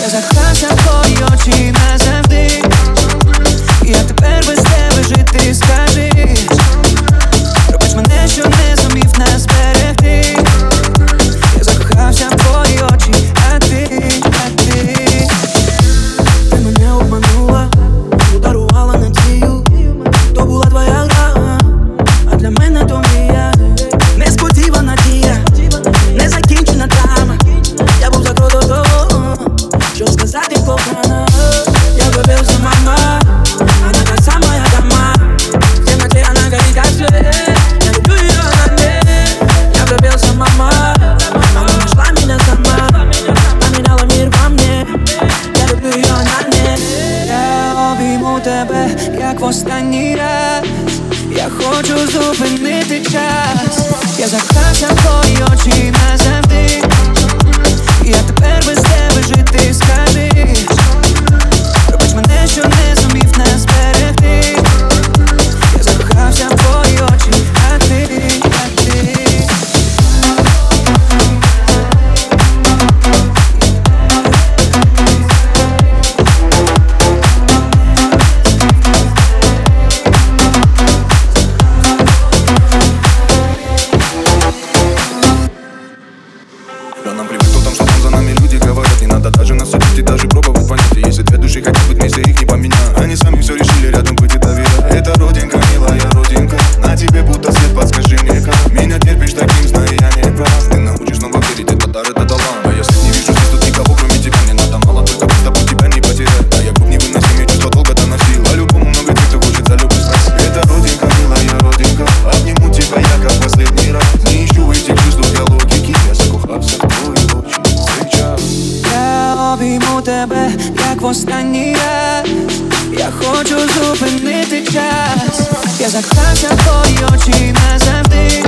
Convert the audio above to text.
There's a class for your team as в останній раз, я хочу зупинити час, я закрався твої очі. надо даже на событии даже пробовать понять Если две души хотят быть вместе, их не поменять Они сами все решат тебе, як в останній раз Я хочу зупинити час. Я захтався твої очі назавжди